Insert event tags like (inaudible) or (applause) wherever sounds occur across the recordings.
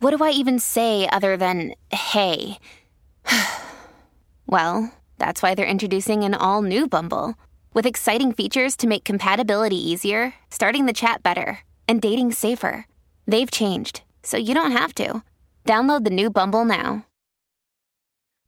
what do I even say other than hey? (sighs) well, that's why they're introducing an all new Bumble with exciting features to make compatibility easier, starting the chat better, and dating safer. They've changed, so you don't have to. Download the new Bumble now.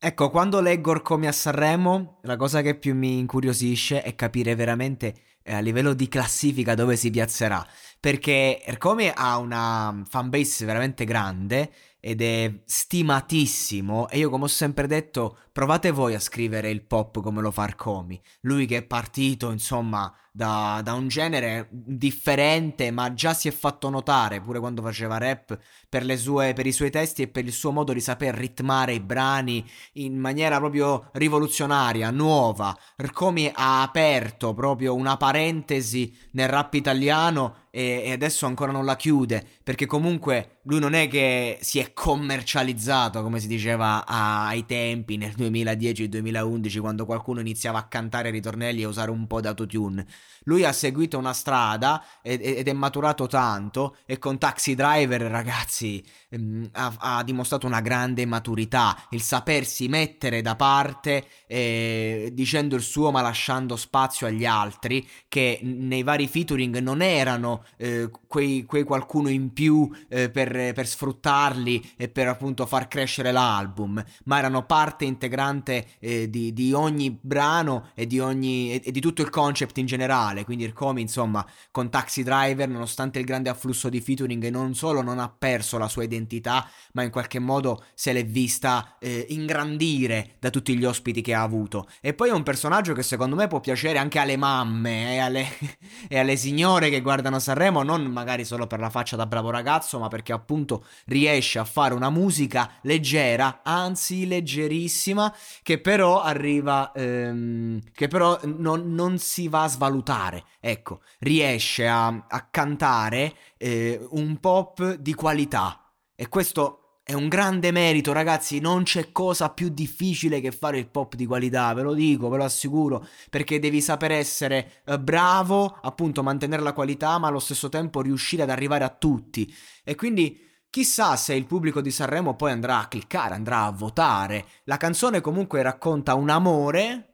Ecco, quando leggo Orcomi a Sanremo, la cosa che più mi incuriosisce è capire veramente eh, a livello di classifica dove si piazzerà. Perché Ercomi ha una fanbase veramente grande ed è stimatissimo e io come ho sempre detto provate voi a scrivere il pop come lo fa Arcomi lui che è partito insomma da, da, un genere differente ma già si è fatto notare pure quando faceva rap per, sue, per i suoi testi e per il suo modo di saper ritmare i brani in maniera proprio rivoluzionaria, nuova Arcomi ha aperto proprio una parentesi nel rap italiano e, e adesso ancora non la chiude perché comunque lui non è che si è commercializzato come si diceva ai tempi nel 2010-2011 quando qualcuno iniziava a cantare ritornelli e usare un po' d'autotune. Lui ha seguito una strada ed, ed è maturato tanto e con Taxi Driver ragazzi ehm, ha, ha, dimostrato una grande maturità il sapersi mettere da parte eh, dicendo il suo ma lasciando spazio agli altri che nei vari featuring non erano eh, quei, quei, qualcuno in più eh, per, per, sfruttarli e per appunto far crescere l'album, ma erano parte integrante eh, di, di, ogni brano e di, ogni, e, e di tutto il concept in generale. Quindi Irkomi, insomma, con Taxi Driver, nonostante il grande afflusso di featuring, non solo non ha perso la sua identità, ma in qualche modo se l'è vista eh, ingrandire da tutti gli ospiti che ha avuto. E poi è un personaggio che secondo me può piacere anche alle mamme e alle, (laughs) e alle signore che guardano Sanremo, non magari solo per la faccia da bravo ragazzo, ma perché appunto riesce a fare una musica leggera, anzi leggerissima, che però arriva, ehm, che però non, non, si va a svalutare. Ecco, riesce a, a cantare eh, un pop di qualità. E questo è un grande merito, ragazzi. Non c'è cosa più difficile che fare il pop di qualità, ve lo dico, ve lo assicuro. Perché devi saper essere eh, bravo, appunto, mantenere la qualità, ma allo stesso tempo riuscire ad arrivare a tutti. E quindi. Chissà se il pubblico di Sanremo poi andrà a cliccare, andrà a votare. La canzone comunque racconta un amore,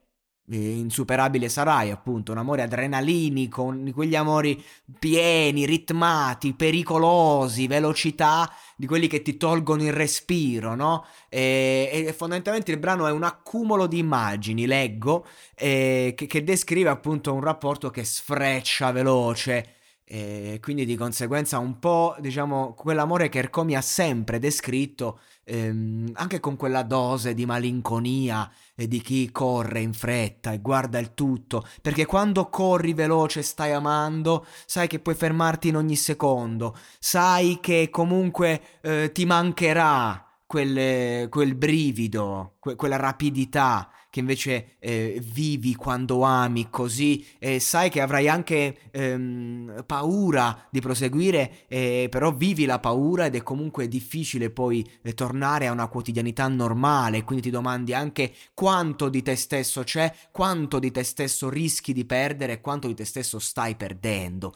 insuperabile sarai, appunto, un amore adrenalinico, di quegli amori pieni, ritmati, pericolosi, velocità, di quelli che ti tolgono il respiro, no? E, e fondamentalmente il brano è un accumulo di immagini, leggo, e, che, che descrive appunto un rapporto che sfreccia veloce, e quindi di conseguenza un po', diciamo, quell'amore che Ercomi ha sempre descritto, ehm, anche con quella dose di malinconia e di chi corre in fretta e guarda il tutto, perché quando corri veloce stai amando, sai che puoi fermarti in ogni secondo, sai che comunque eh, ti mancherà quel, quel brivido, que- quella rapidità che invece eh, vivi quando ami così e sai che avrai anche ehm, paura di proseguire, eh, però vivi la paura ed è comunque difficile poi eh, tornare a una quotidianità normale, quindi ti domandi anche quanto di te stesso c'è, quanto di te stesso rischi di perdere quanto di te stesso stai perdendo.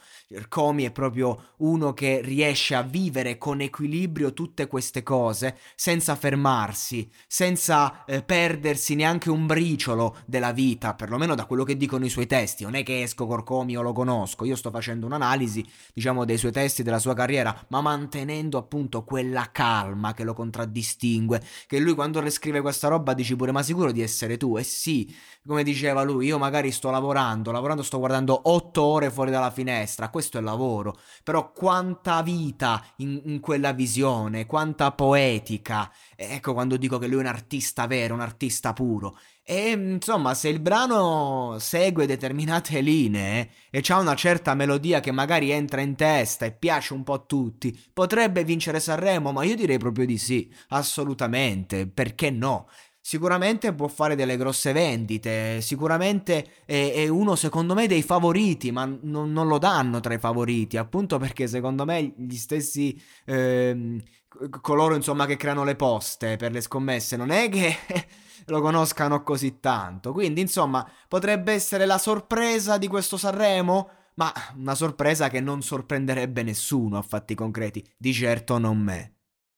Comi è proprio uno che riesce a vivere con equilibrio tutte queste cose senza fermarsi, senza eh, perdersi neanche un briciolo della vita, perlomeno da quello che dicono i suoi testi. Non è che esco Corcomio lo conosco, io sto facendo un'analisi, diciamo, dei suoi testi, della sua carriera, ma mantenendo appunto quella calma che lo contraddistingue, che lui quando le questa roba dici pure ma sicuro di essere tu? E sì, come diceva lui, io magari sto lavorando, lavorando sto guardando otto ore fuori dalla finestra, questo è lavoro, però quanta vita in, in quella visione, quanta poetica, ecco quando dico che lui è un artista vero, un artista puro. E insomma, se il brano segue determinate linee e c'ha una certa melodia che magari entra in testa e piace un po' a tutti, potrebbe vincere Sanremo, ma io direi proprio di sì, assolutamente, perché no? Sicuramente può fare delle grosse vendite, sicuramente è, è uno secondo me dei favoriti, ma non, non, lo danno tra i favoriti, appunto perché secondo me gli stessi eh, coloro insomma che creano le poste per le scommesse non è che (laughs) lo conoscano così tanto, quindi insomma potrebbe essere la sorpresa di questo Sanremo, ma una sorpresa che non sorprenderebbe nessuno a fatti concreti, di certo non me.